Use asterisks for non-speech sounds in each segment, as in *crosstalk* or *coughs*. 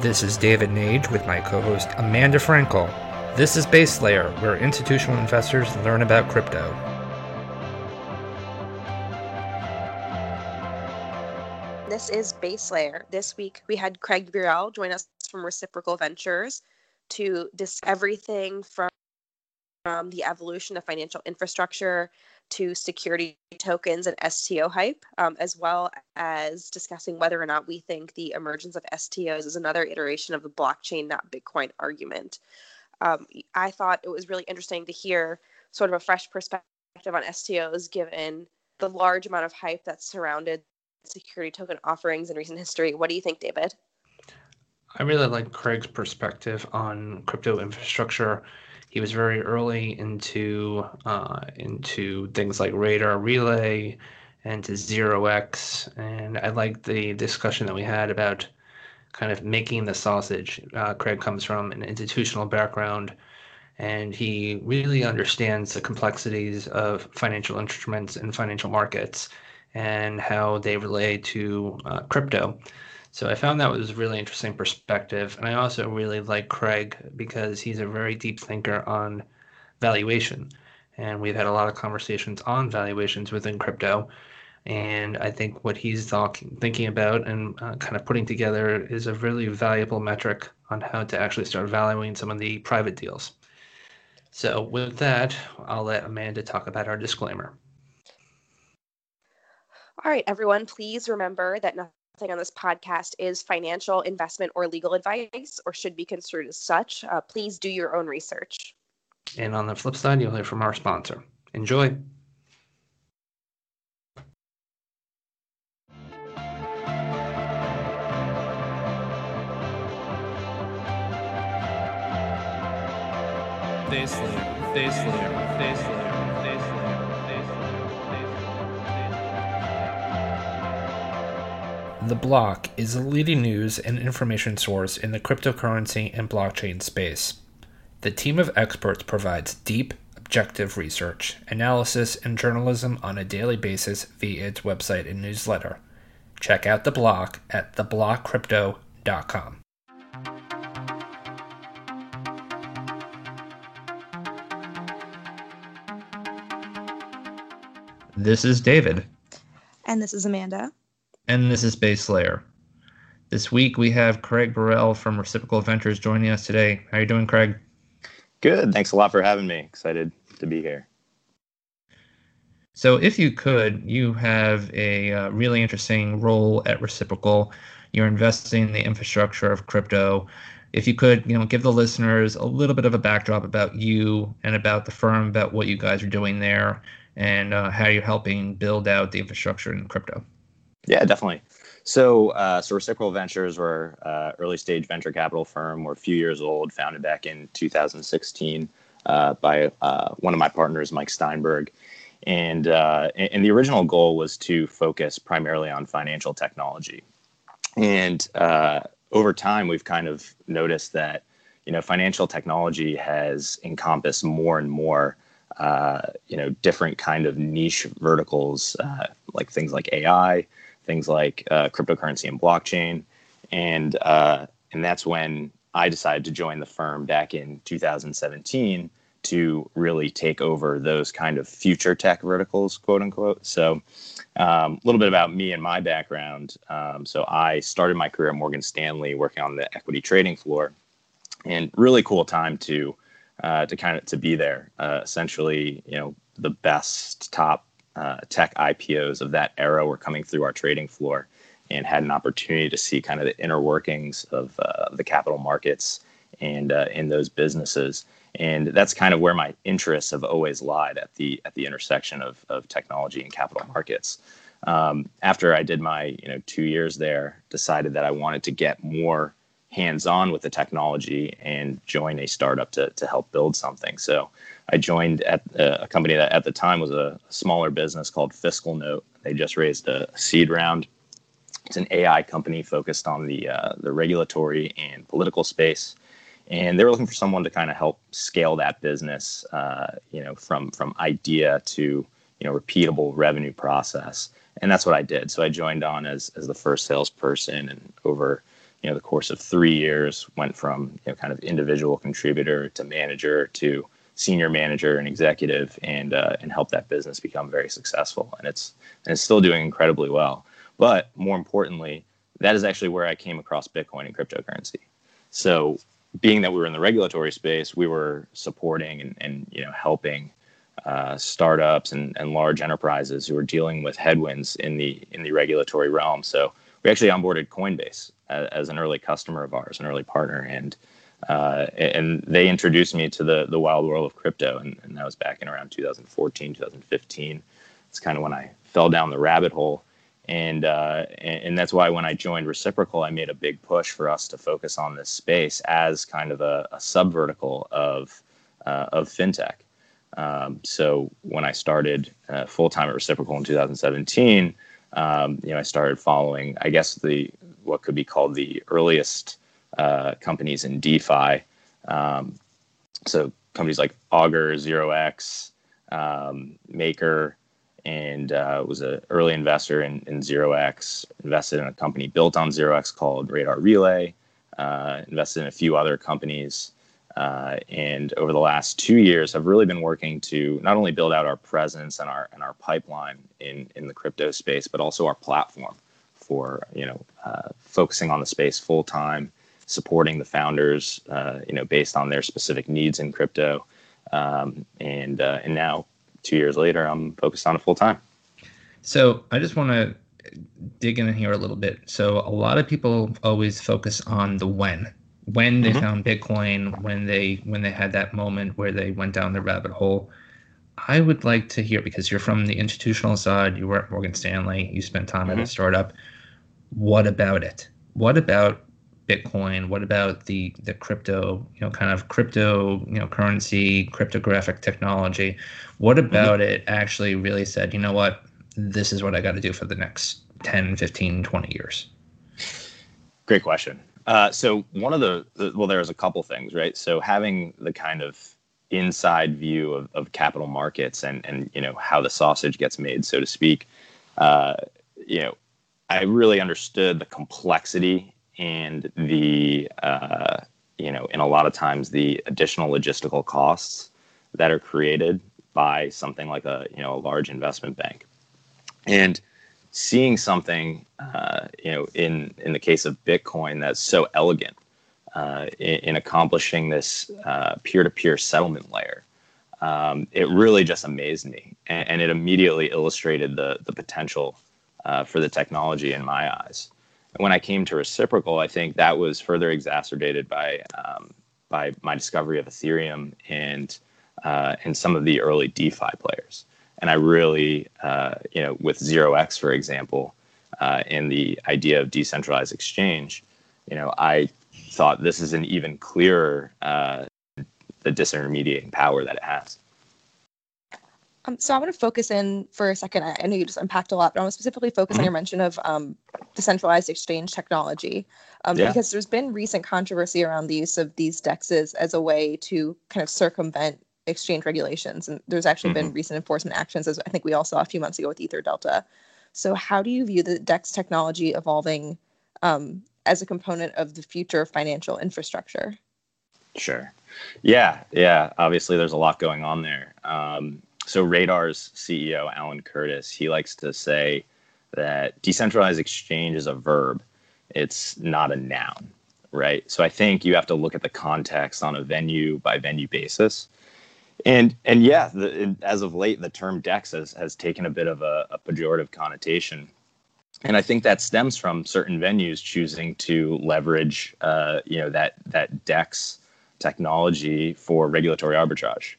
This is David Nage with my co host Amanda Frankel. This is Base Layer, where institutional investors learn about crypto. This is Base Layer. This week we had Craig Burrell join us from Reciprocal Ventures to discuss everything from, from the evolution of financial infrastructure to security tokens and STO hype, um, as well as discussing whether or not we think the emergence of STOs is another iteration of the blockchain, not Bitcoin argument. Um, I thought it was really interesting to hear sort of a fresh perspective on STOs given the large amount of hype that's surrounded security token offerings in recent history. What do you think, David? I really like Craig's perspective on crypto infrastructure he was very early into uh, into things like radar relay and to zero x. And i like the discussion that we had about kind of making the sausage uh, craig comes from an institutional background. And he really understands the complexities of financial instruments and financial markets and how they relate to uh, crypto so I found that was a really interesting perspective. And I also really like Craig because he's a very deep thinker on valuation. And we've had a lot of conversations on valuations within crypto. And I think what he's talking, thinking about and uh, kind of putting together is a really valuable metric on how to actually start valuing some of the private deals. So, with that, I'll let Amanda talk about our disclaimer. All right, everyone, please remember that nothing on this podcast is financial, investment, or legal advice or should be construed as such. Uh, please do your own research. And on the flip side, you'll hear from our sponsor. Enjoy. This layer, this layer, this layer. The Block is a leading news and information source in the cryptocurrency and blockchain space. The team of experts provides deep, objective research, analysis, and journalism on a daily basis via its website and newsletter. Check out The Block at theblockcrypto.com. This is David. And this is Amanda and this is Base Layer. This week we have Craig Burrell from Reciprocal Ventures joining us today. How are you doing, Craig? Good. Thanks a lot for having me. Excited to be here. So, if you could, you have a uh, really interesting role at Reciprocal. You're investing in the infrastructure of crypto. If you could, you know, give the listeners a little bit of a backdrop about you and about the firm, about what you guys are doing there, and uh, how you're helping build out the infrastructure in crypto. Yeah, definitely. So, uh, so Reciprocal Ventures were uh, early stage venture capital firm. We're a few years old, founded back in 2016 uh, by uh, one of my partners, Mike Steinberg. And, uh, and the original goal was to focus primarily on financial technology. And uh, over time, we've kind of noticed that you know financial technology has encompassed more and more you know different kind of niche verticals, like things like AI things like uh, cryptocurrency and blockchain, and uh, and that's when I decided to join the firm back in 2017 to really take over those kind of future tech verticals, quote unquote. So, um, a little bit about me and my background. Um, so, I started my career at Morgan Stanley working on the equity trading floor, and really cool time to uh, to kind of to be there. Uh, essentially, you know, the best top uh, tech IPOs of that era were coming through our trading floor and had an opportunity to see kind of the inner workings of uh, the capital markets and uh, in those businesses. And that's kind of where my interests have always lied at the at the intersection of, of technology and capital markets. Um, after I did my you know two years there, decided that I wanted to get more hands-on with the technology and join a startup to, to help build something. So I joined at uh, a company that at the time was a smaller business called FiscalNote. They just raised a seed round. It's an AI company focused on the uh, the regulatory and political space, and they were looking for someone to kind of help scale that business, uh, you know, from from idea to you know repeatable revenue process. And that's what I did. So I joined on as as the first salesperson, and over you know the course of three years went from you know kind of individual contributor to manager to senior manager and executive and uh, and helped that business become very successful. And it's and it's still doing incredibly well. But more importantly that is actually where i came across bitcoin and cryptocurrency. So being that we were in the regulatory space we were supporting and, and you know helping uh, startups and, and large enterprises who are dealing with headwinds in the in the regulatory realm. So we actually onboarded coinbase as, as an early customer of ours an early partner and uh, and they introduced me to the the wild world of crypto, and, and that was back in around 2014, 2015. It's kind of when I fell down the rabbit hole, and, uh, and that's why when I joined Reciprocal, I made a big push for us to focus on this space as kind of a, a sub vertical of uh, of fintech. Um, so when I started uh, full time at Reciprocal in 2017, um, you know, I started following, I guess the what could be called the earliest uh, companies in DeFi. Um, so companies like Augur, Zero X, um, Maker, and uh, was an early investor in, in Zero X. Invested in a company built on Zero X called Radar Relay. Uh, invested in a few other companies. Uh, and over the last two years, have really been working to not only build out our presence and our and our pipeline in in the crypto space, but also our platform for you know uh, focusing on the space full time supporting the founders, uh, you know, based on their specific needs in crypto. Um, and uh, and now, two years later, I'm focused on it full time. So I just want to dig in here a little bit. So a lot of people always focus on the when, when they mm-hmm. found Bitcoin, when they when they had that moment where they went down the rabbit hole. I would like to hear because you're from the institutional side. You were at Morgan Stanley. You spent time mm-hmm. at a mm-hmm. startup. What about it? What about Bitcoin? What about the the crypto, you know, kind of crypto, you know, currency, cryptographic technology? What mm-hmm. about mm-hmm. it actually really said, you know what, this is what I got to do for the next 10, 15, 20 years? Great question. Uh, so one of the, the well, there's a couple things, right? So having the kind of inside view of, of capital markets and and you know how the sausage gets made, so to speak. Uh, you know, I really understood the complexity and the uh, you know, and a lot of times the additional logistical costs that are created by something like a you know a large investment bank, and seeing something uh, you know in in the case of Bitcoin that's so elegant uh, in, in, accomplishing this uh, peer-to-peer settlement layer. Um, it really just amazed me, and, and, it immediately illustrated the the potential uh, for the technology in my eyes And when I came to reciprocal, I think that was further exacerbated by um, by my discovery of Ethereum and uh, and some of the early DeFi players. And I really, uh, you know, with Zero X, for example, uh, and the idea of decentralized exchange, you know, I thought this is an even clearer uh, the disintermediating power that it has. Um, so I want to focus in for a second. I, I know you just unpacked a lot, but I want to specifically focus mm-hmm. on your mention of um, decentralized exchange technology, um, yeah. because there's been recent controversy around the use of these dexes as a way to kind of circumvent exchange regulations, and there's actually mm-hmm. been recent enforcement actions, as I think we all saw a few months ago with EtherDelta. So how do you view the DEX technology evolving um, as a component of the future financial infrastructure? Sure. Yeah, yeah. Obviously, there's a lot going on there. Um, so Radar's CEO Alan Curtis, he likes to say that decentralized exchange is a verb. It's not a noun, right? So I think you have to look at the context on a venue by venue basis. And and yeah, the, as of late, the term DEX has, has taken a bit of a, a pejorative connotation. And I think that stems from certain venues choosing to leverage, uh, you know, that that DEX technology for regulatory arbitrage.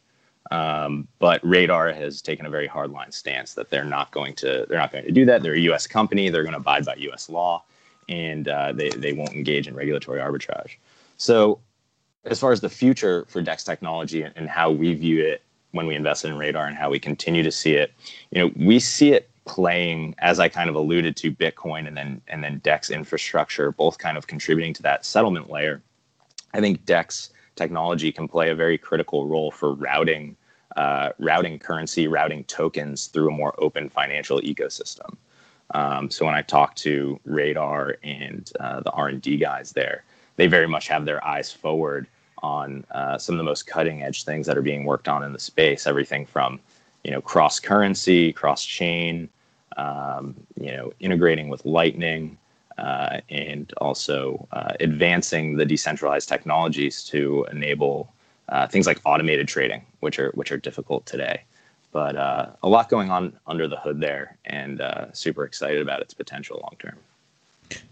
Um, but Radar has taken a very hardline stance that they're not going to they're not going to do that. They're a U.S. company. They're going to abide by U.S. law, and uh, they they won't engage in regulatory arbitrage. So, as far as the future for Dex technology and how we view it when we invested in Radar and how we continue to see it, you know, we see it playing as I kind of alluded to Bitcoin and then and then Dex infrastructure, both kind of contributing to that settlement layer. I think Dex technology can play a very critical role for routing uh, routing currency, routing tokens through a more open financial ecosystem. Um, so when I talk to Radar and uh, the R and D guys there, they very much have their eyes forward on uh, some of the most cutting edge things that are being worked on in the space. Everything from you know cross currency, cross chain, um, you know integrating with Lightning, uh, and also uh, advancing the decentralized technologies to enable uh, things like automated trading, which are which are difficult today. But uh, a lot going on under the hood there, and uh, super excited about its potential long term.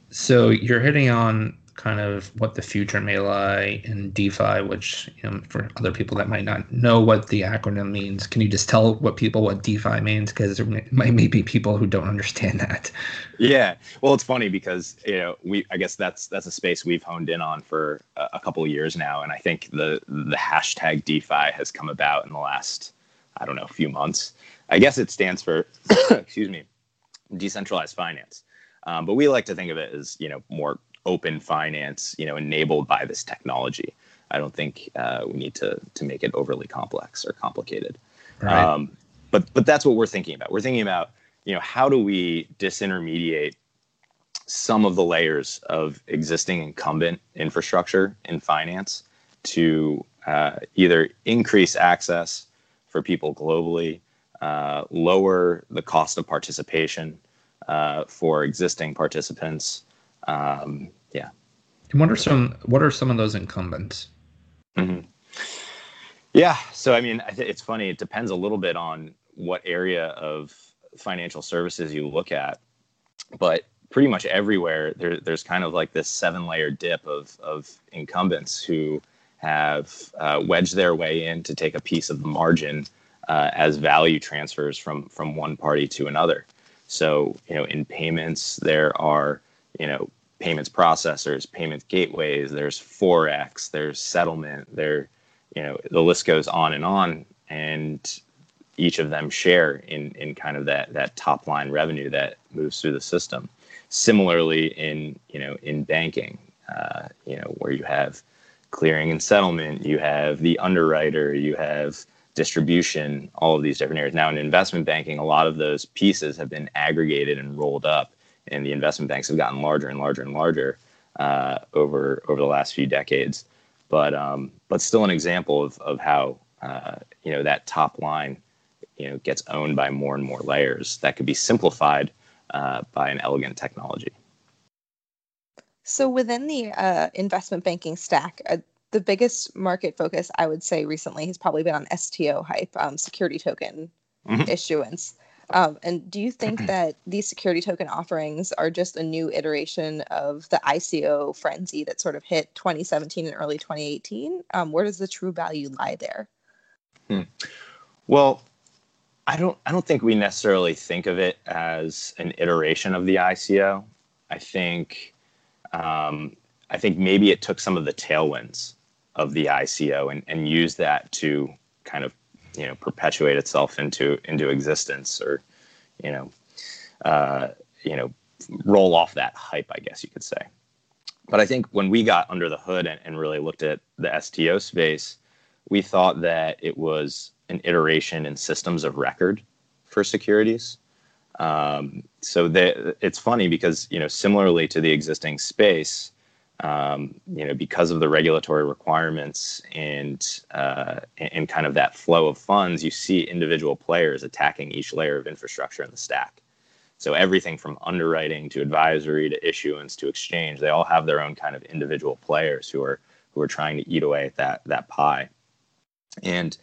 So you're hitting on kind of what the future may lie in DeFi, which you know, for other people that might not know what the acronym means, can you just tell what people what DeFi means? Because there might, may be people who don't understand that. Yeah, well, it's funny because you know we I guess that's that's a space we've honed in on for a, a couple of years now, and I think the the hashtag DeFi has come about in the last I don't know few months. I guess it stands for *coughs* excuse me, decentralized finance. Um, but we like to think of it as you know more open finance, you know, enabled by this technology. I don't think uh, we need to to make it overly complex or complicated. Right. Um, but but that's what we're thinking about. We're thinking about you know how do we disintermediate some of the layers of existing incumbent infrastructure in finance to uh, either increase access for people globally, uh, lower the cost of participation uh, for existing participants, um, yeah. And what are some what are some of those incumbents? Mm-hmm. Yeah. So I mean, it's funny. It depends a little bit on what area of financial services you look at, but pretty much everywhere there, there's kind of like this seven layer dip of of incumbents who have uh, wedged their way in to take a piece of the margin uh, as value transfers from from one party to another. So you know, in payments, there are you know payments processors, payments gateways, there's forex, there's settlement, there, you know, the list goes on and on, and each of them share in in kind of that that top line revenue that moves through the system. Similarly, in you know in banking, uh, you know where you have clearing and settlement, you have the underwriter, you have distribution, all of these different areas. Now in investment banking, a lot of those pieces have been aggregated and rolled up and the investment banks have gotten larger and larger and larger uh, over over the last few decades. But um, but still an example of of how uh, you know that top line you know gets owned by more and more layers that could be simplified uh, by an elegant technology. So within the uh, investment banking stack, uh, the biggest market focus I would say recently has probably been on STO hype, um, security token mm-hmm. issuance. Um, and do you think that these security token offerings are just a new iteration of the ICO frenzy that sort of hit 2017 and early 2018? Um, where does the true value lie there? Hmm. Well, I don't. I don't think we necessarily think of it as an iteration of the ICO. I think. Um, I think maybe it took some of the tailwinds of the ICO and, and used that to kind of you know perpetuate itself into into existence or you know uh, you know roll off that hype i guess you could say. But i think when we got under the hood and, and really looked at the sto space we thought that it was an iteration in systems of record for securities. Um, so that it's funny because you know similarly to the existing space um, you know, because of the regulatory requirements and uh, and kind of that flow of funds, you see individual players attacking each layer of infrastructure in the stack. So everything from underwriting to advisory to issuance to exchange, they all have their own kind of individual players who are who are trying to eat away at that that pie. And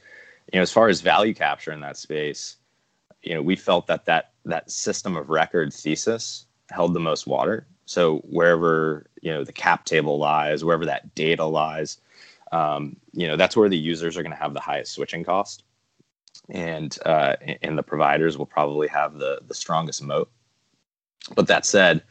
you know, as far as value capture in that space, you know, we felt that that that system of record thesis held the most water so wherever you know the cap table lies, wherever that data lies, um, you know that's where the users are going to have the highest switching cost, and uh, and the providers will probably have the the strongest moat. But that said,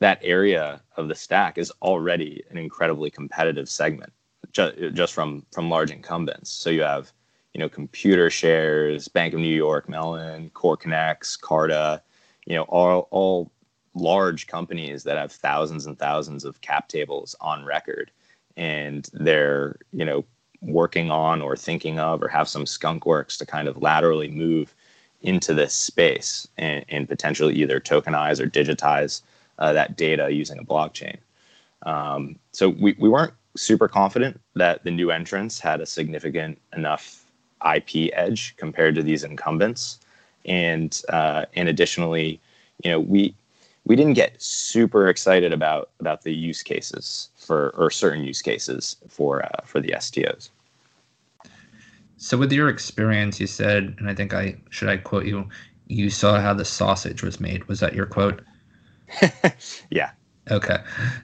that area of the stack is already an incredibly competitive segment, ju- just from from large incumbents. So you have you know Computershares, Bank of New York, Mellon, CoreConnex, Carta, you know all all large companies that have thousands and thousands of cap tables on record and they're you know working on or thinking of or have some skunk works to kind of laterally move into this space and, and potentially either tokenize or digitize uh, that data using a blockchain. Um, so we, we weren't super confident that the new entrants had a significant enough IP edge compared to these incumbents, and uh, and additionally, you know, we we didn't get super excited about about the use cases for or certain use cases for uh, for the STOs. So, with your experience, you said, and I think I should I quote you. You saw how the sausage was made. Was that your quote? *laughs* yeah. Okay.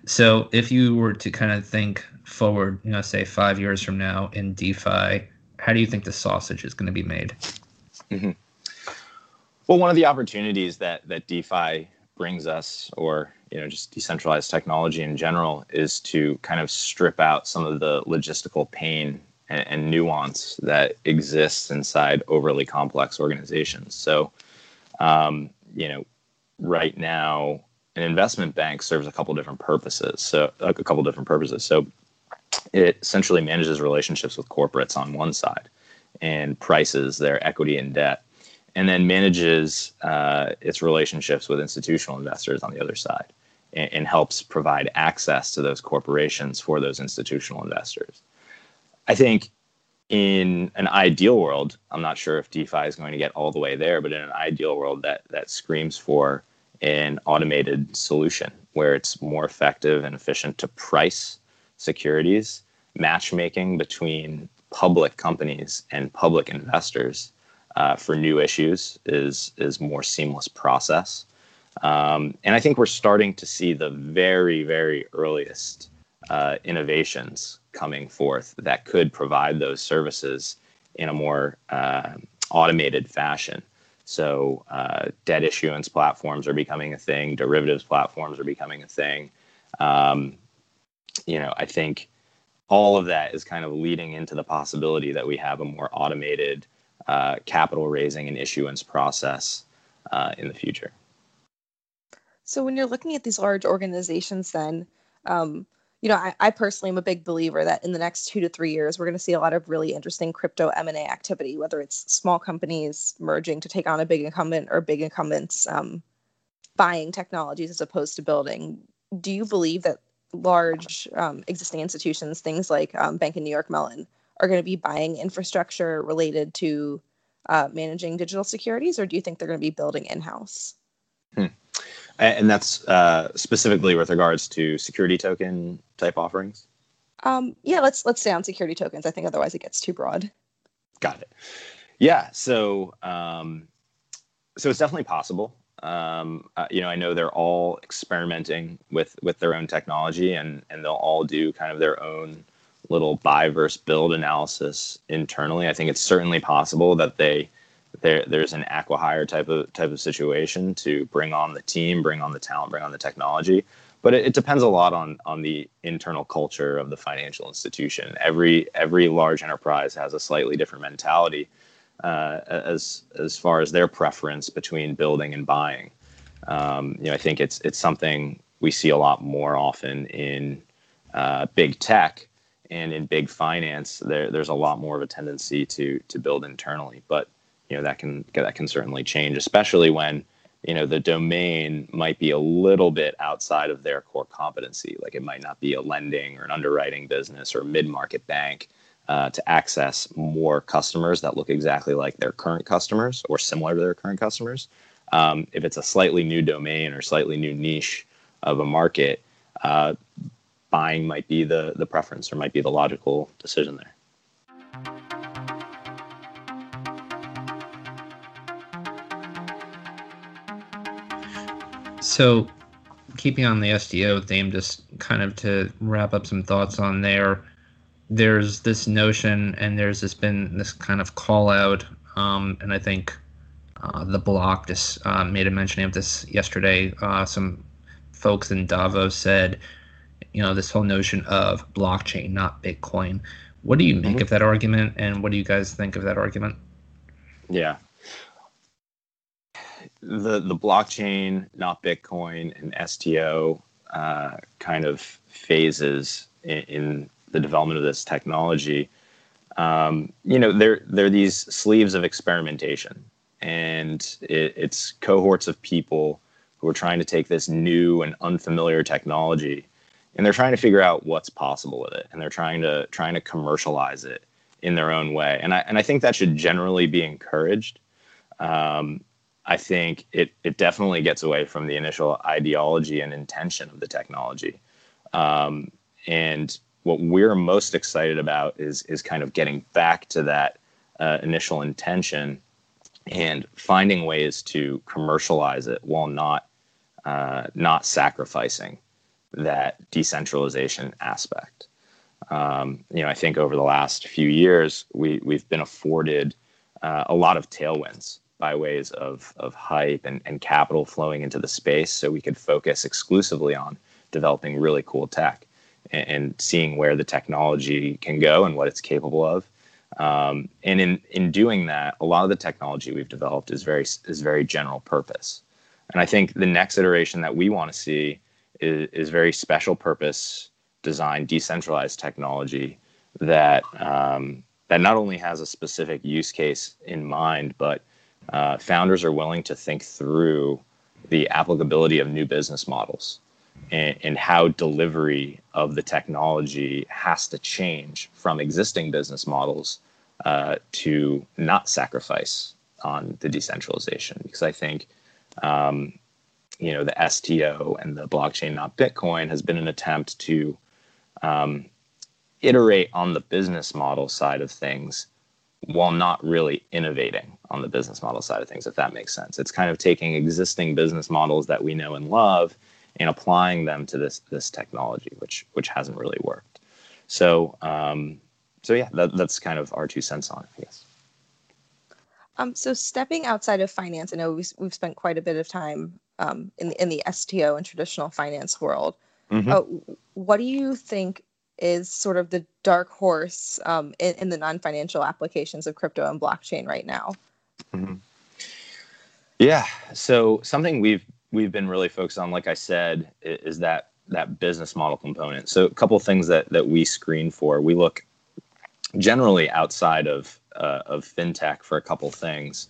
So, if you were to kind of think forward, you know, say five years from now in DeFi, how do you think the sausage is going to be made? Mm-hmm. Well, one of the opportunities that that DeFi brings us, or you know, just decentralized technology in general, is to kind of strip out some of the logistical pain and, and nuance that exists inside overly complex organizations. So, um, you know, right now, an investment bank serves a couple different purposes. So, a couple different purposes. So, it essentially manages relationships with corporates on one side and prices their equity and debt, and then manages uh, its relationships with institutional investors on the other side and, and, helps provide access to those corporations for those institutional investors. I think in an ideal world, I'm not sure if DeFi is going to get all the way there, but in an ideal world, that that screams for an automated solution where it's more effective and efficient to price securities, matchmaking between public companies and public investors uh, for new issues is is more seamless process. Um, and I think we're starting to see the very very earliest uh, innovations coming forth that could provide those services in a more uh, automated fashion. So, uh, debt issuance platforms are becoming a thing, derivatives platforms are becoming a thing. Um, you know, I think all of that is kind of leading into the possibility that we have a more automated uh, capital raising and issuance process uh, in the future. So, when you're looking at these large organizations, then, um, you know, I, I, personally am a big believer that in the next two to three years, we're going to see a lot of really interesting crypto M&A activity, whether it's small companies merging to take on a big incumbent or big incumbents um, buying technologies as opposed to building. Do you believe that large um, existing institutions, things like um, Bank of New York Mellon, are going to be buying infrastructure related to uh, managing digital securities, or do you think they're going to be building in house? Hmm. And that's uh, specifically with regards to security token type offerings. Um, yeah, let's let's stay on security tokens. I think otherwise it gets too broad. Got it. Yeah. So um, so it's definitely possible. Um, uh, you know, I know they're all experimenting with with their own technology, and and they'll all do kind of their own little buy versus build analysis internally. I think it's certainly possible that they there there's an acquihire type of type of situation to bring on the team, bring on the talent, bring on the technology. But it, it depends a lot on on the internal culture of the financial institution. Every every large enterprise has a slightly different mentality uh, as as far as their preference between building and buying. Um, you know, I think it's it's something we see a lot more often in uh, big tech and in big finance. There, there's a lot more of a tendency to to build internally, but you know that can that can certainly change, especially when you know the domain might be a little bit outside of their core competency. Like it might not be a lending or an underwriting business or mid market bank uh, to access more customers that look exactly like their current customers or similar to their current customers. Um, if it's a slightly new domain or slightly new niche of a market, uh, buying might be the, the preference or might be the logical decision there. So, keeping on the STO theme, just kind of to wrap up some thoughts on there there's this notion and there's this been this kind of call out um, and i think uh, the block just uh, made a mention of this yesterday uh, some folks in davos said you know this whole notion of blockchain not bitcoin. What do you make mm-hmm. of that argument and what do you guys think of that argument? Yeah. The the blockchain not bitcoin and sto uh, kind of phases in, in the development of this technology, um, you know, they're they're these sleeves of experimentation, and it, it's cohorts of people who are trying to take this new and unfamiliar technology and they're trying to figure out what's possible with it and they're trying to trying to commercialize it in their own way. And i and i think that should generally be encouraged. Um, i think it it definitely gets away from the initial ideology and intention of the technology. Um, and what we're most excited about is is kind of getting back to that uh, initial intention and finding ways to commercialize it while not uh, not sacrificing that decentralization aspect. Um, you know, I think over the last few years, we we've been afforded uh, a lot of tailwinds by ways of of hype and, and capital flowing into the space, so we could focus exclusively on developing really cool tech and, and seeing where the technology can go and what it's capable of. Um, and in in doing that, a lot of the technology we've developed is very is very general purpose. And I think the next iteration that we want to see is, is very special purpose designed decentralized technology that um, that not only has a specific use case in mind, but uh, founders are willing to think through the applicability of new business models and, and, how delivery of the technology has to change from existing business models uh, to not sacrifice on the decentralization. Because I think um, you know, the STO and the blockchain, not Bitcoin, has been an attempt to um, iterate on the business model side of things while not really innovating on the business model side of things, if that makes sense. It's kind of taking existing business models that we know and love and applying them to this this technology, which which hasn't really worked. So um, so yeah, that, that's kind of our two cents on it, I guess. Um, so stepping outside of finance, I know we've, we've spent quite a bit of time um, in, the, in the STO and traditional finance world. Mm-hmm. Uh, what do you think is sort of the dark horse um, in, in, the non-financial applications of crypto and blockchain right now? Mm-hmm. Yeah, so something we've we've been really focused on, like I said, is that that business model component. So a couple things that that we screen for. We look generally outside of uh, of fintech for a couple things.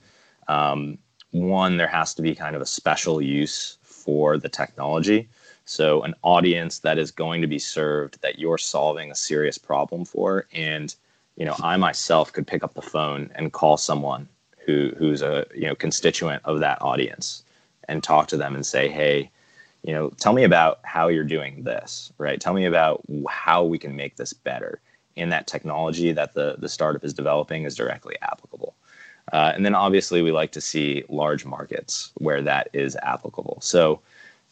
Um, one, there has to be kind of a special use for the technology. So, an audience that is going to be served that you're solving a serious problem for. And, you know, I myself could pick up the phone and call someone who, who's a, you know, constituent of that audience and talk to them and say, hey, you know, tell me about how you're doing this, right? Tell me about how we can make this better. And that technology that the, the startup is developing is directly applicable. Uh, and then obviously we like to see large markets where that is applicable. So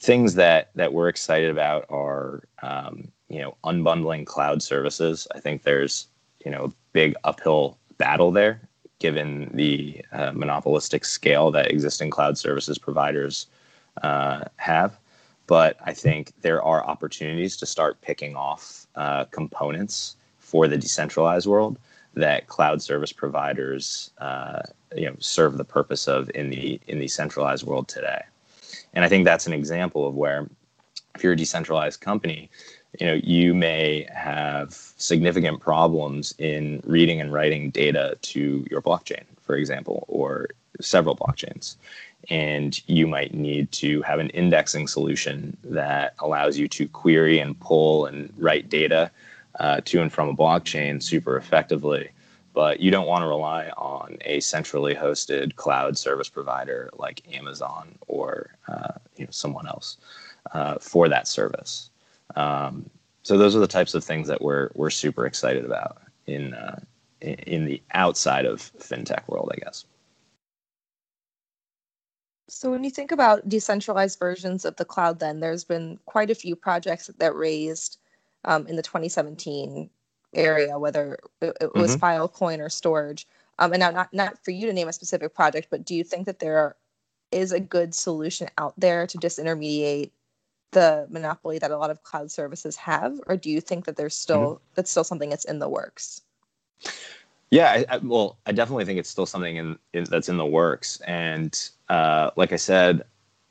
things that that we're excited about are um, you know unbundling cloud services. I think there's you know a big uphill battle there given the uh, monopolistic scale that existing cloud services providers uh, have. But I think there are opportunities to start picking off uh, components for the decentralized world that cloud service providers uh, you know serve the purpose of in the in the centralized world today. And i think that's an example of where if you're a decentralized company you know you may have significant problems in reading and writing data to your blockchain for example or several blockchains. And you might need to have an indexing solution that allows you to query and pull and write data uh, to and from a blockchain super effectively. But you don't want to rely on a centrally hosted cloud service provider like Amazon or uh, you know someone else uh, for that service. Um, so those are the types of things that we're we're super excited about in uh, in the outside of fintech world, I guess. So when you think about decentralized versions of the cloud, then there's been quite a few projects that raised um, in the 2017 area, whether it, it was mm-hmm. Filecoin or storage. Um, and now, not not for you to name a specific project, but do you think that there are, is a good solution out there to disintermediate the monopoly that a lot of cloud services have, or do you think that there's still mm-hmm. that's still something that's in the works? Yeah, I, I, well, I definitely think it's still something in, in that's in the works, and uh, like I said,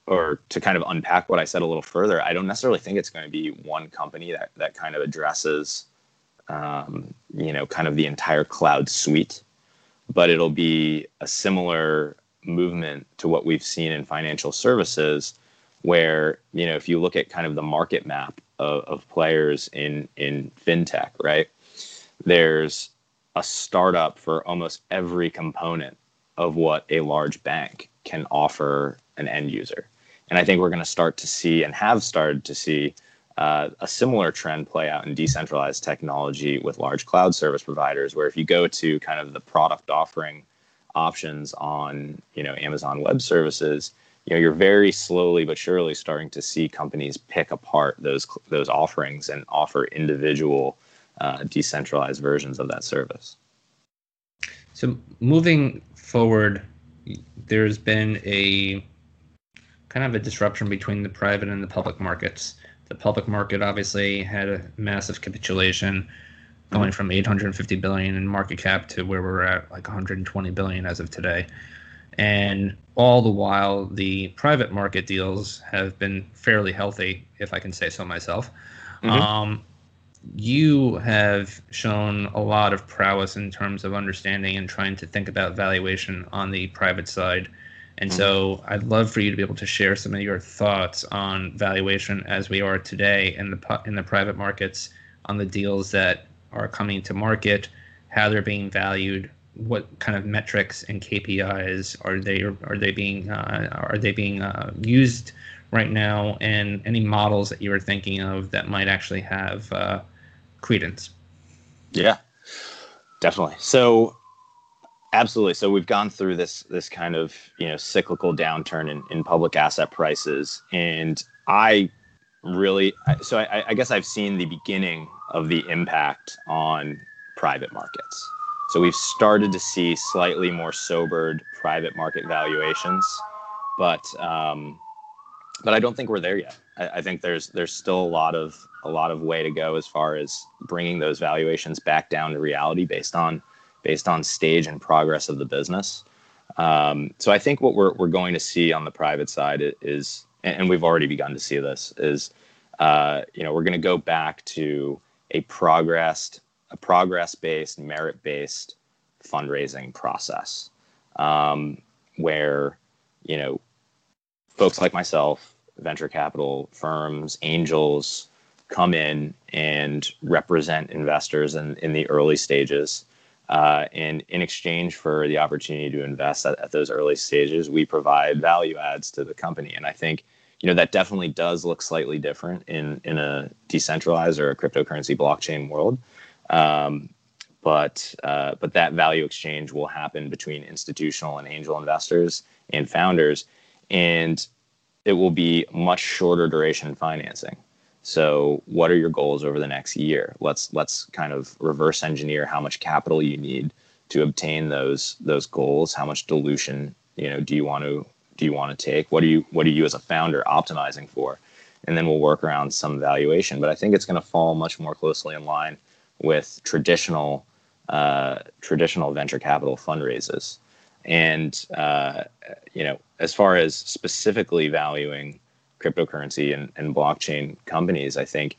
or to kind of unpack what I said a little further, I don't necessarily think it's going to be one company that that kind of addresses, um, you know, kind of the entire cloud suite, but it'll be a similar movement to what we've seen in financial services, where you know if you look at kind of the market map of, of players in in fintech, right? There's a startup for almost every component of what a large bank can offer an end user. And I think we're going to start to see and have started to see uh, a similar trend play out in decentralized technology with large cloud service providers, where if you go to kind of the product offering options on you know Amazon Web Services, you know you're very slowly but surely starting to see companies pick apart those those offerings and offer individual uh, decentralized versions of that service. So moving forward, there's been a kind of a disruption between the private and the public markets. The public market obviously had a massive capitulation going from 850 billion in market cap to where we're at like 120 billion as of today. And all the while, the private market deals have been fairly healthy, if I can say so myself. Mm-hmm. Um, you have shown a lot of prowess in terms of understanding and trying to think about valuation on the private side. And mm-hmm. so I'd love for you to be able to share some of your thoughts on valuation as we are today in the in the private markets on the deals that are coming to market, how they're being valued, what kind of metrics and KPIs are they are they being uh, are they being uh, used right now, and any models that you are thinking of that might actually have uh, credence. Yeah, definitely. So absolutely. So we've gone through this this kind of you know cyclical downturn in, in public asset prices, and I really so I, I guess I've seen the beginning of the impact on private markets. So we've started to see slightly more sobered private market valuations, but um, but I don't think we're there yet. I, I, think there's there's still a lot of a lot of way to go as far as bringing those valuations back down to reality based on based on stage and progress of the business. Um, so I think what we're we're going to see on the private side is, and we've already begun to see this, is uh, you know we're going to go back to a progressed a progress based merit based fundraising process um, where you know folks like myself venture capital firms angels come in and represent investors in, in the early stages uh, and in exchange for the opportunity to invest at, at those early stages we provide value adds to the company. And i think you know that definitely does look slightly different in in a decentralized or a cryptocurrency blockchain world. Um, but uh, but that value exchange will happen between institutional and angel investors and founders. And it will be much shorter duration financing so what are your goals over the next year let's let's kind of reverse engineer how much capital you need to obtain those those goals how much dilution you know do you want to do you want to take? What are you what are you as a founder optimizing for? And then we'll work around some valuation. But I think it's going to fall much more closely in line with traditional uh, traditional venture capital fundraisers. And uh, you know, as far as specifically valuing cryptocurrency and, and blockchain companies, I think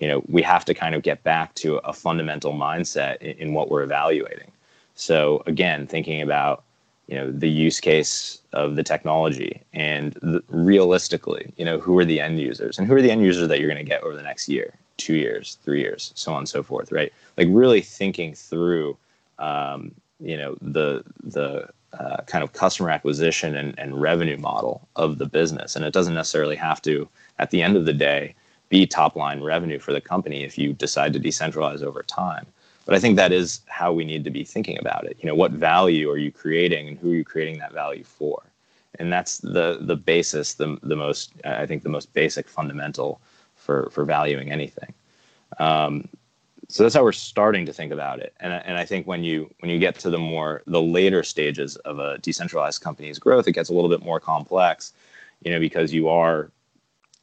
you know we have to kind of get back to a fundamental mindset in, in what we're evaluating. So again, thinking about you know the use case of the technology and the, realistically you know who are the end users and who are the end users that you're going to get over the next year two years three years so on and so forth right like really thinking through um, you know the the uh, kind of customer acquisition and, and revenue model of the business and it doesn't necessarily have to at the end of the day be top line revenue for the company if you decide to decentralize over time but I think that is how we need to be thinking about it. You know, what value are you creating, and who are you creating that value for? And that's the the basis, the the most I think the most basic fundamental for for valuing anything. Um, so that's how we're starting to think about it. And and I think when you when you get to the more the later stages of a decentralized company's growth, it gets a little bit more complex. You know, because you are,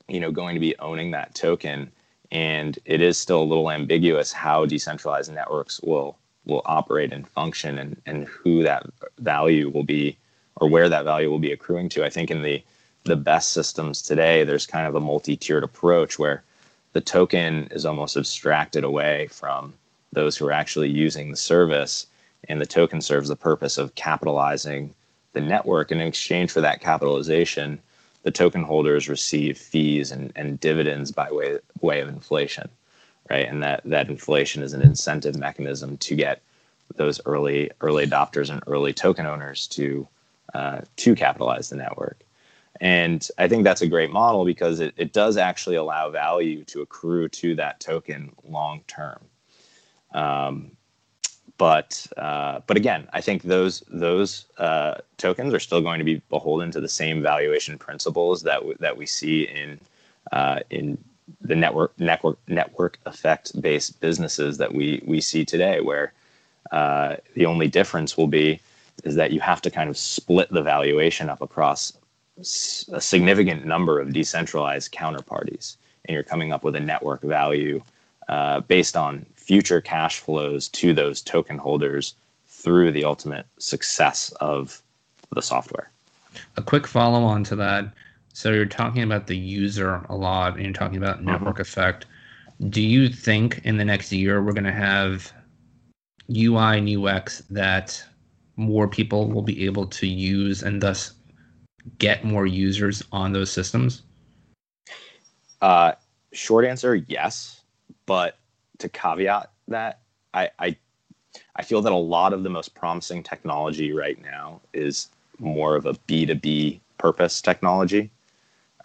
you know, going to be owning that token and it is still a little ambiguous how decentralized networks will will operate and function and and who that value will be or where that value will be accruing to i think in the the best systems today there's kind of a multi-tiered approach where the token is almost abstracted away from those who are actually using the service and the token serves the purpose of capitalizing the network. And in exchange for that capitalization, the token holders receive fees and, and dividends by way, way of inflation, right? And that, that inflation is an incentive mechanism to get those early early adopters and early token owners to uh, to capitalize the network. And I think that's a great model because it, it does actually allow value to accrue to that token long term. Um, but uh, but again, I think those those uh, tokens are still going to be beholden to the same valuation principles that w- that we see in uh, in the network network network effect based businesses that we we see today, where uh, the only difference will be is that you have to kind of split the valuation up across a significant number of decentralized counterparties, and you're coming up with a network value uh, based on future cash flows to those token holders through the ultimate success of the software. A quick follow on to that. So you're talking about the user a lot and you're talking about mm-hmm. network mm-hmm. effect. Do you think in the next year we're going to have UI and UX that more people will be able to use and thus get more users on those systems? Uh, short answer, yes. But to caveat that, I, I I feel that a lot of the most promising technology right now is more of a B2B purpose technology,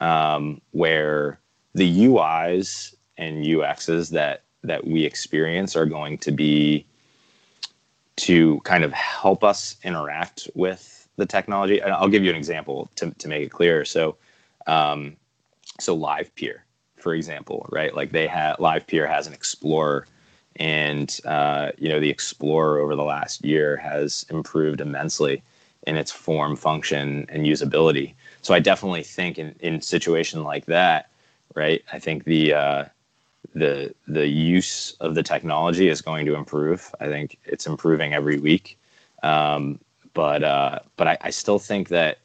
um, where the UIs and UXs that that we experience are going to be to kind of help us interact with the technology. And I'll give you an example to, to make it clear. So, um, so LivePeer, for example, right? Like they have LivePeer has an Explorer, and uh, you know the Explorer over the last year has improved immensely in its form, function, and usability. So I definitely think in in situation like that, right? I think the uh, the the use of the technology is going to improve. I think it's improving every week. Um, but uh, but I, I, still think that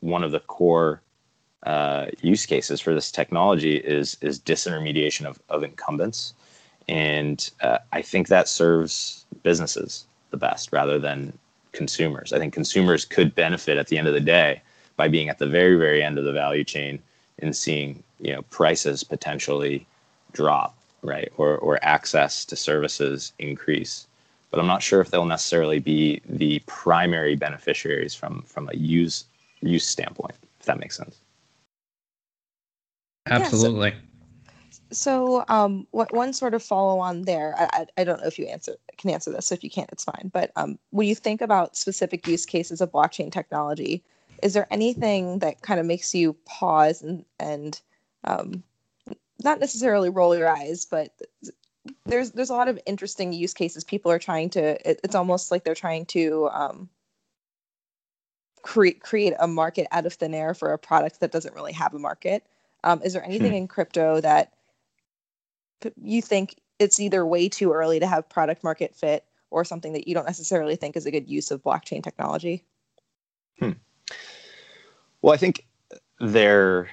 one of the core uh, use cases for this technology is is disintermediation of, of incumbents, and uh, I think that serves businesses the best rather than consumers. I think consumers could benefit at the end of the day by being at the very very end of the value chain and seeing you know prices potentially drop, right, or or access to services increase. But I'm not sure if they'll necessarily be the primary beneficiaries from from a use use standpoint. If that makes sense. Absolutely. Yeah, so, so um, what, one sort of follow on there, I, I, don't know if you answer can answer this. So if you can't, it's fine. But um, when you think about specific use cases of blockchain technology, is there anything that kind of makes you pause and and um, not necessarily roll your eyes, but there's there's a lot of interesting use cases. People are trying to. It, it's almost like they're trying to um, create create a market out of thin air for a product that doesn't really have a market. Um, is there anything hmm. in crypto that you think it's either way too early to have product market fit or something that you don't necessarily think is a good use of blockchain technology? Hmm. Well, I think there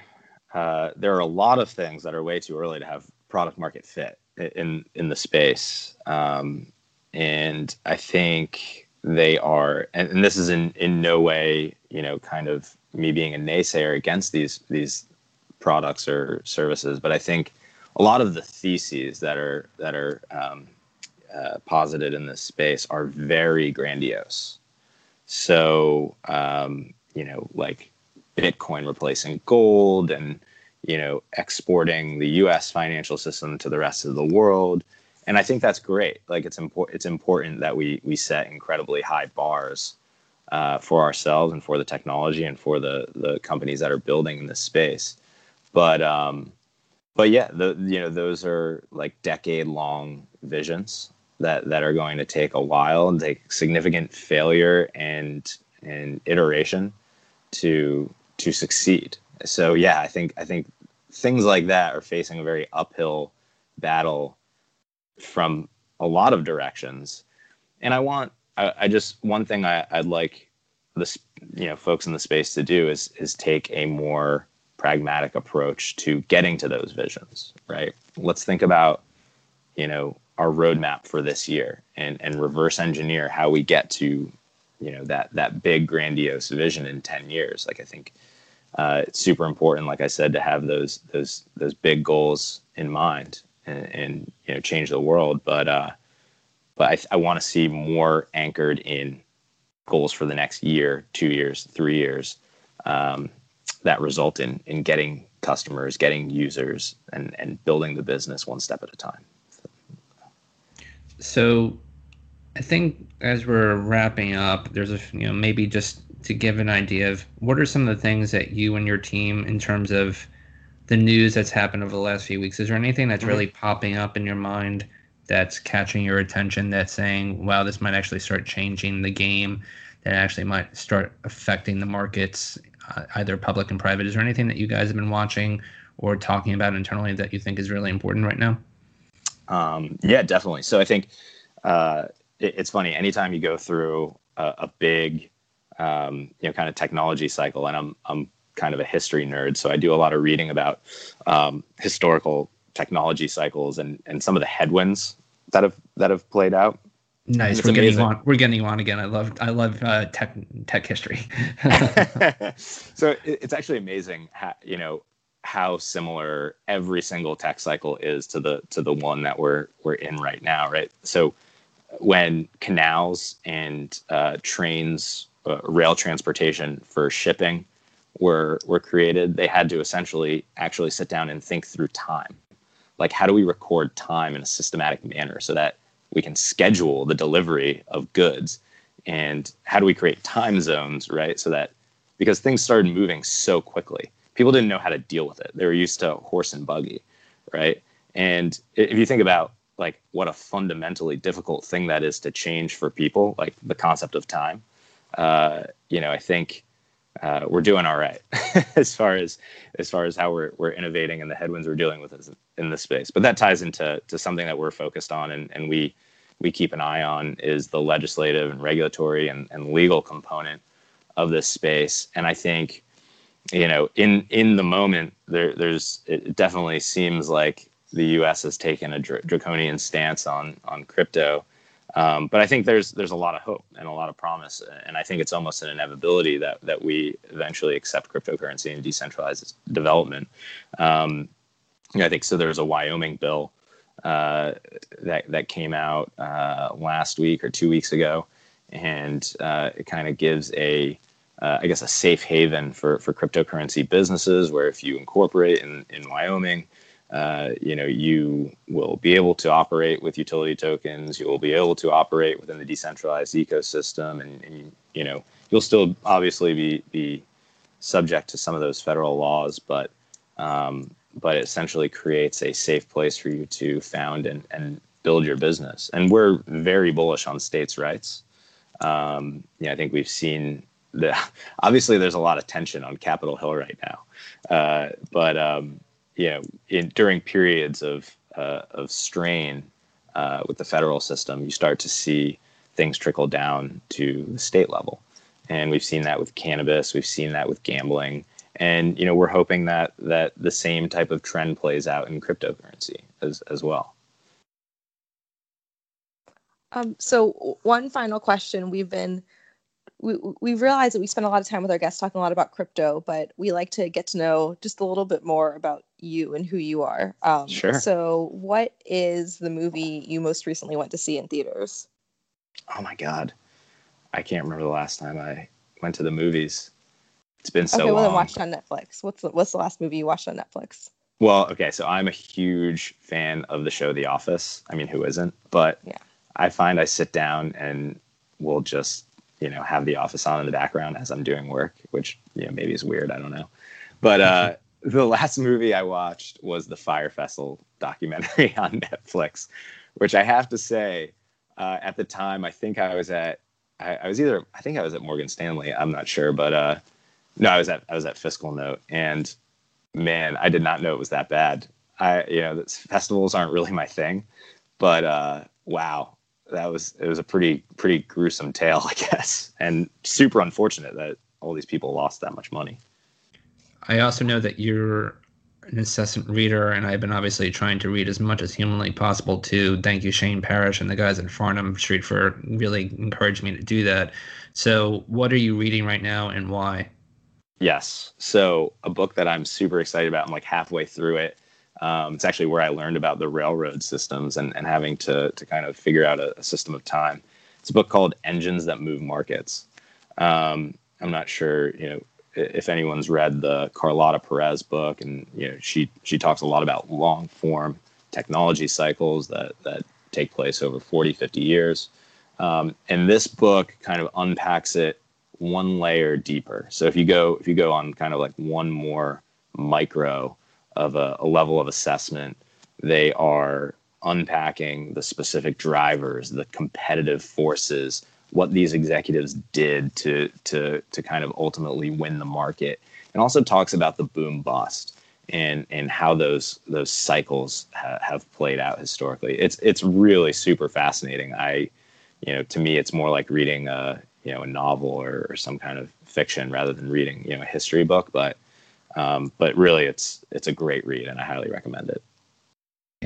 uh, there are a lot of things that are way too early to have product market fit in in the space, um, and I think they are. And, and this is in in no way, you know, kind of me being a naysayer against these these products or services, but I think a lot of the theses that are that are um, uh, posited in this space are very grandiose. So um, you know, like Bitcoin replacing gold and you know exporting the U.S. financial system to the rest of the world. And I think that's great. Like it's important. It's important that we we set incredibly high bars uh, for ourselves and for the technology and for the the companies that are building in this space. But um, but yeah, the you know those are like decade long visions that that are going to take a while and take significant failure and and iteration to to succeed. So yeah, I think I think things like that are facing a very uphill battle from a lot of directions. And I want I, I just one thing I, I'd like this you know folks in the space to do is is take a more pragmatic approach to getting to those visions, right? Let's think about, you know, our roadmap for this year and, and reverse engineer how we get to you know that that big grandiose vision in 10 years like i think uh, it's super important like i said to have those those those big goals in mind and, and you know change the world. But uh but i, I want to see more anchored in goals for the next year two years three years um, that result in in getting customers getting users and and building the business one step at a time. So I think as we're wrapping up, there's a you know maybe just to give an idea of what are some of the things that you and your team in terms of the news that's happened over the last few weeks. Is there anything that's mm-hmm. really popping up in your mind that's catching your attention that's saying, wow, this might actually start changing the game, that actually might start affecting the markets, uh, either public and private? Is there anything that you guys have been watching or talking about internally that you think is really important right now? Um, yeah, definitely. So I think uh, it, it's funny. Anytime you go through a, a big, um, you know, kind of technology cycle, and I'm I'm kind of a history nerd, so I do a lot of reading about um, historical technology cycles and and some of the headwinds that have that have played out. Nice. We're getting you on. We're getting on again. I love. I love uh, tech tech history. *laughs* *laughs* so it, it's actually amazing. How, you know how similar every single tech cycle is to the to the one that we're we're in right now. Right. So when canals and uh, trains, uh, rail transportation for shipping were were created, they had to essentially actually sit down and think through time. Like, how do we record time in a systematic manner so that we can schedule the delivery of goods? And how do we create time zones, right? So that because things started moving so quickly, people didn't know how to deal with it. They were used to horse and buggy, right? And if you think about like what a fundamentally difficult thing that is to change for people, like the concept of time. Uh, you know, I think uh, we're doing all right *laughs* as far as as far as how we're we're innovating and the headwinds we're dealing with in this space. But that ties into to something that we're focused on and, and we we keep an eye on is the legislative and regulatory and, and legal component of this space. And I think, you know, in in the moment, there there's it definitely seems like the U.S. has taken a dr- draconian stance on on crypto. Um, but I think there's there's a lot of hope and a lot of promise, and I think it's almost an inevitability that that we eventually accept cryptocurrency and decentralized development. Um, you know, I think so. There's a Wyoming bill uh, that that came out uh, last week or two weeks ago, and uh, it kind of gives a uh, I guess a safe haven for for cryptocurrency businesses, where if you incorporate in in Wyoming, uh, you know, you will be able to operate with utility tokens. You will be able to operate within the decentralized ecosystem, and, and you know, you'll still obviously be be subject to some of those federal laws, but um, but it essentially creates a safe place for you to found and, and build your business. And we're very bullish on states' rights. Um, yeah, I think we've seen the *laughs* obviously there's a lot of tension on Capitol Hill right now, uh, but um, you know, in, during periods of uh, of strain uh, with the federal system, you start to see things trickle down to the state level, and we've seen that with cannabis, we've seen that with gambling, and you know, we're hoping that that the same type of trend plays out in cryptocurrency as as well. Um, so one final question: We've been we we realize that we spend a lot of time with our guests talking a lot about crypto, but we like to get to know just a little bit more about you and who you are. Um, sure. So, what is the movie you most recently went to see in theaters? Oh my god, I can't remember the last time I went to the movies. It's been so okay, well, long. then watched on Netflix. What's the, what's the last movie you watched on Netflix? Well, okay, so I'm a huge fan of the show The Office. I mean, who isn't? But yeah. I find I sit down and will just you know have the office on in the background as i'm doing work which you know maybe is weird i don't know but uh *laughs* the last movie i watched was the Fyre Festival documentary *laughs* on netflix which i have to say uh, at the time i think i was at I, I, was either i think i was at morgan stanley i'm not sure but uh no i was at i was at FiscalNote, and man i did not know it was that bad i you know festivals aren't really my thing but uh wow that was it was a pretty pretty gruesome tale, *laughs* I guess, and super unfortunate that all these people lost that much money. I also know that you're an incessant reader, and I've been obviously trying to read as much as humanly possible too. Thank you, Shane Parrish and the guys at Farnam Street for really encouraging me to do that. So, what are you reading right now, and why? Yes. So, a book that I'm super excited about. I'm like halfway through it. Um, it's actually where I learned about the railroad systems and, and having to to kind of figure out a, a system of time. It's a book called Engines That Move Markets. Um, I'm not sure, you know, if anyone's read the Carlota Perez book, and you know, she she talks a lot about long form technology cycles that that take place over 40, 50 years. Um, and this book kind of unpacks it one layer deeper. So if you go if you go on kind of like one more micro of a, a level of assessment, they are unpacking the specific drivers, the competitive forces, what these executives did to to to kind of ultimately win the market, and also talks about the boom bust and and how those those cycles ha- have played out historically. It's it's really super fascinating. I, you know, to me, it's more like reading a you know a novel or, or some kind of fiction rather than reading you know a history book. But um, but really, it's it's a great read, and I highly recommend it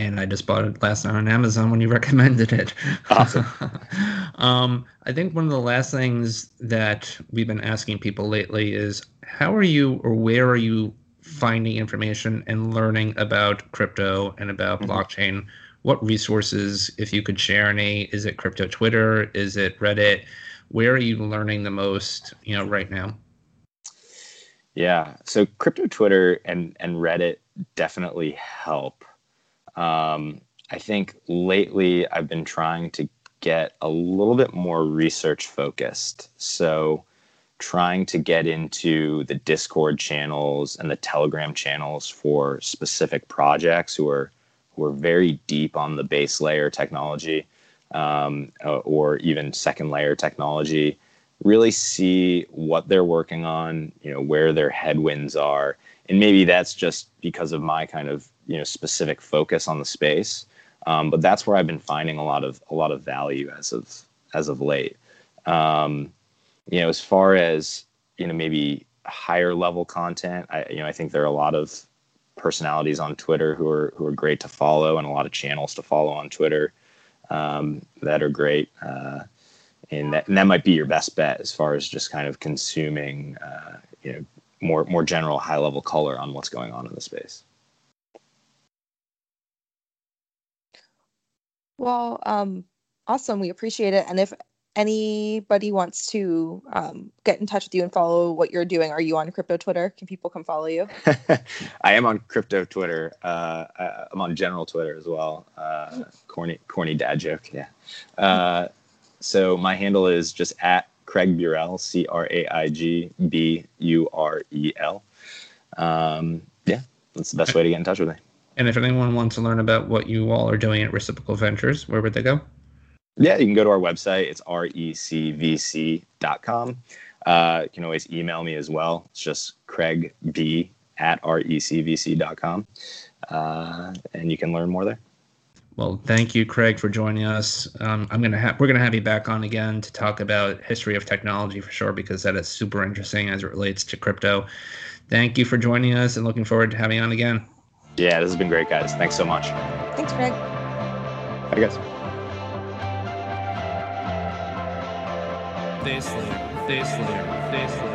and I just bought it last night on Amazon when you *laughs* recommended it. Awesome. *laughs* um, I think one of the last things that we've been asking people lately is how are you or where are you finding information and learning about crypto and about mm-hmm. blockchain? What resources, if you could share any, is it crypto Twitter? Is it Reddit? Where are you learning the most, you know, right now? Yeah. So crypto Twitter and, and Reddit definitely help um, I think lately I've been trying to get a little bit more research focused. So, trying to get into the Discord channels and the Telegram channels for specific projects who are who are very deep on the base layer technology um, or even second layer technology. Really see what they're working on, you know, where their headwinds are, and maybe that's just because of my kind of you know specific focus on the space. Um, but that's where I've been finding a lot of a lot of value as of as of late. Um, you know, as far as you know, maybe higher level content. I you know I think there are a lot of personalities on Twitter who are who are great to follow, and a lot of channels to follow on Twitter um, that are great. Uh, and that, and that might be your best bet as far as just kind of consuming, uh, you know, more more general high level color on what's going on in the space. Well, um, awesome. We appreciate it. And if anybody wants to um, get in touch with you and follow what you're doing, are you on crypto Twitter? Can people come follow you? *laughs* I am on crypto Twitter. Uh, I'm on general Twitter as well. Uh, corny, corny dad joke. Yeah. Uh, so my handle is just at Craig Burel, C R A I G B U R E L. Um, yeah, that's the best way to get in touch with me. And if anyone wants to learn about what you all are doing at Reciprocal Ventures, where would they go? Yeah, you can go to our website. It's recvc.com. Uh, you can always email me as well. It's just Craig B at recvc.com. Uh, and you can learn more there. Well, thank you, Craig, for joining us. Um, I'm gonna have we're gonna have you back on again to talk about history of technology for sure because that is super interesting as it relates to crypto. Thank you for joining us, and looking forward to having you on again. Yeah, this has been great, guys. Thanks so much. Thanks, Craig. Bye, guys. This layer, this layer, this layer.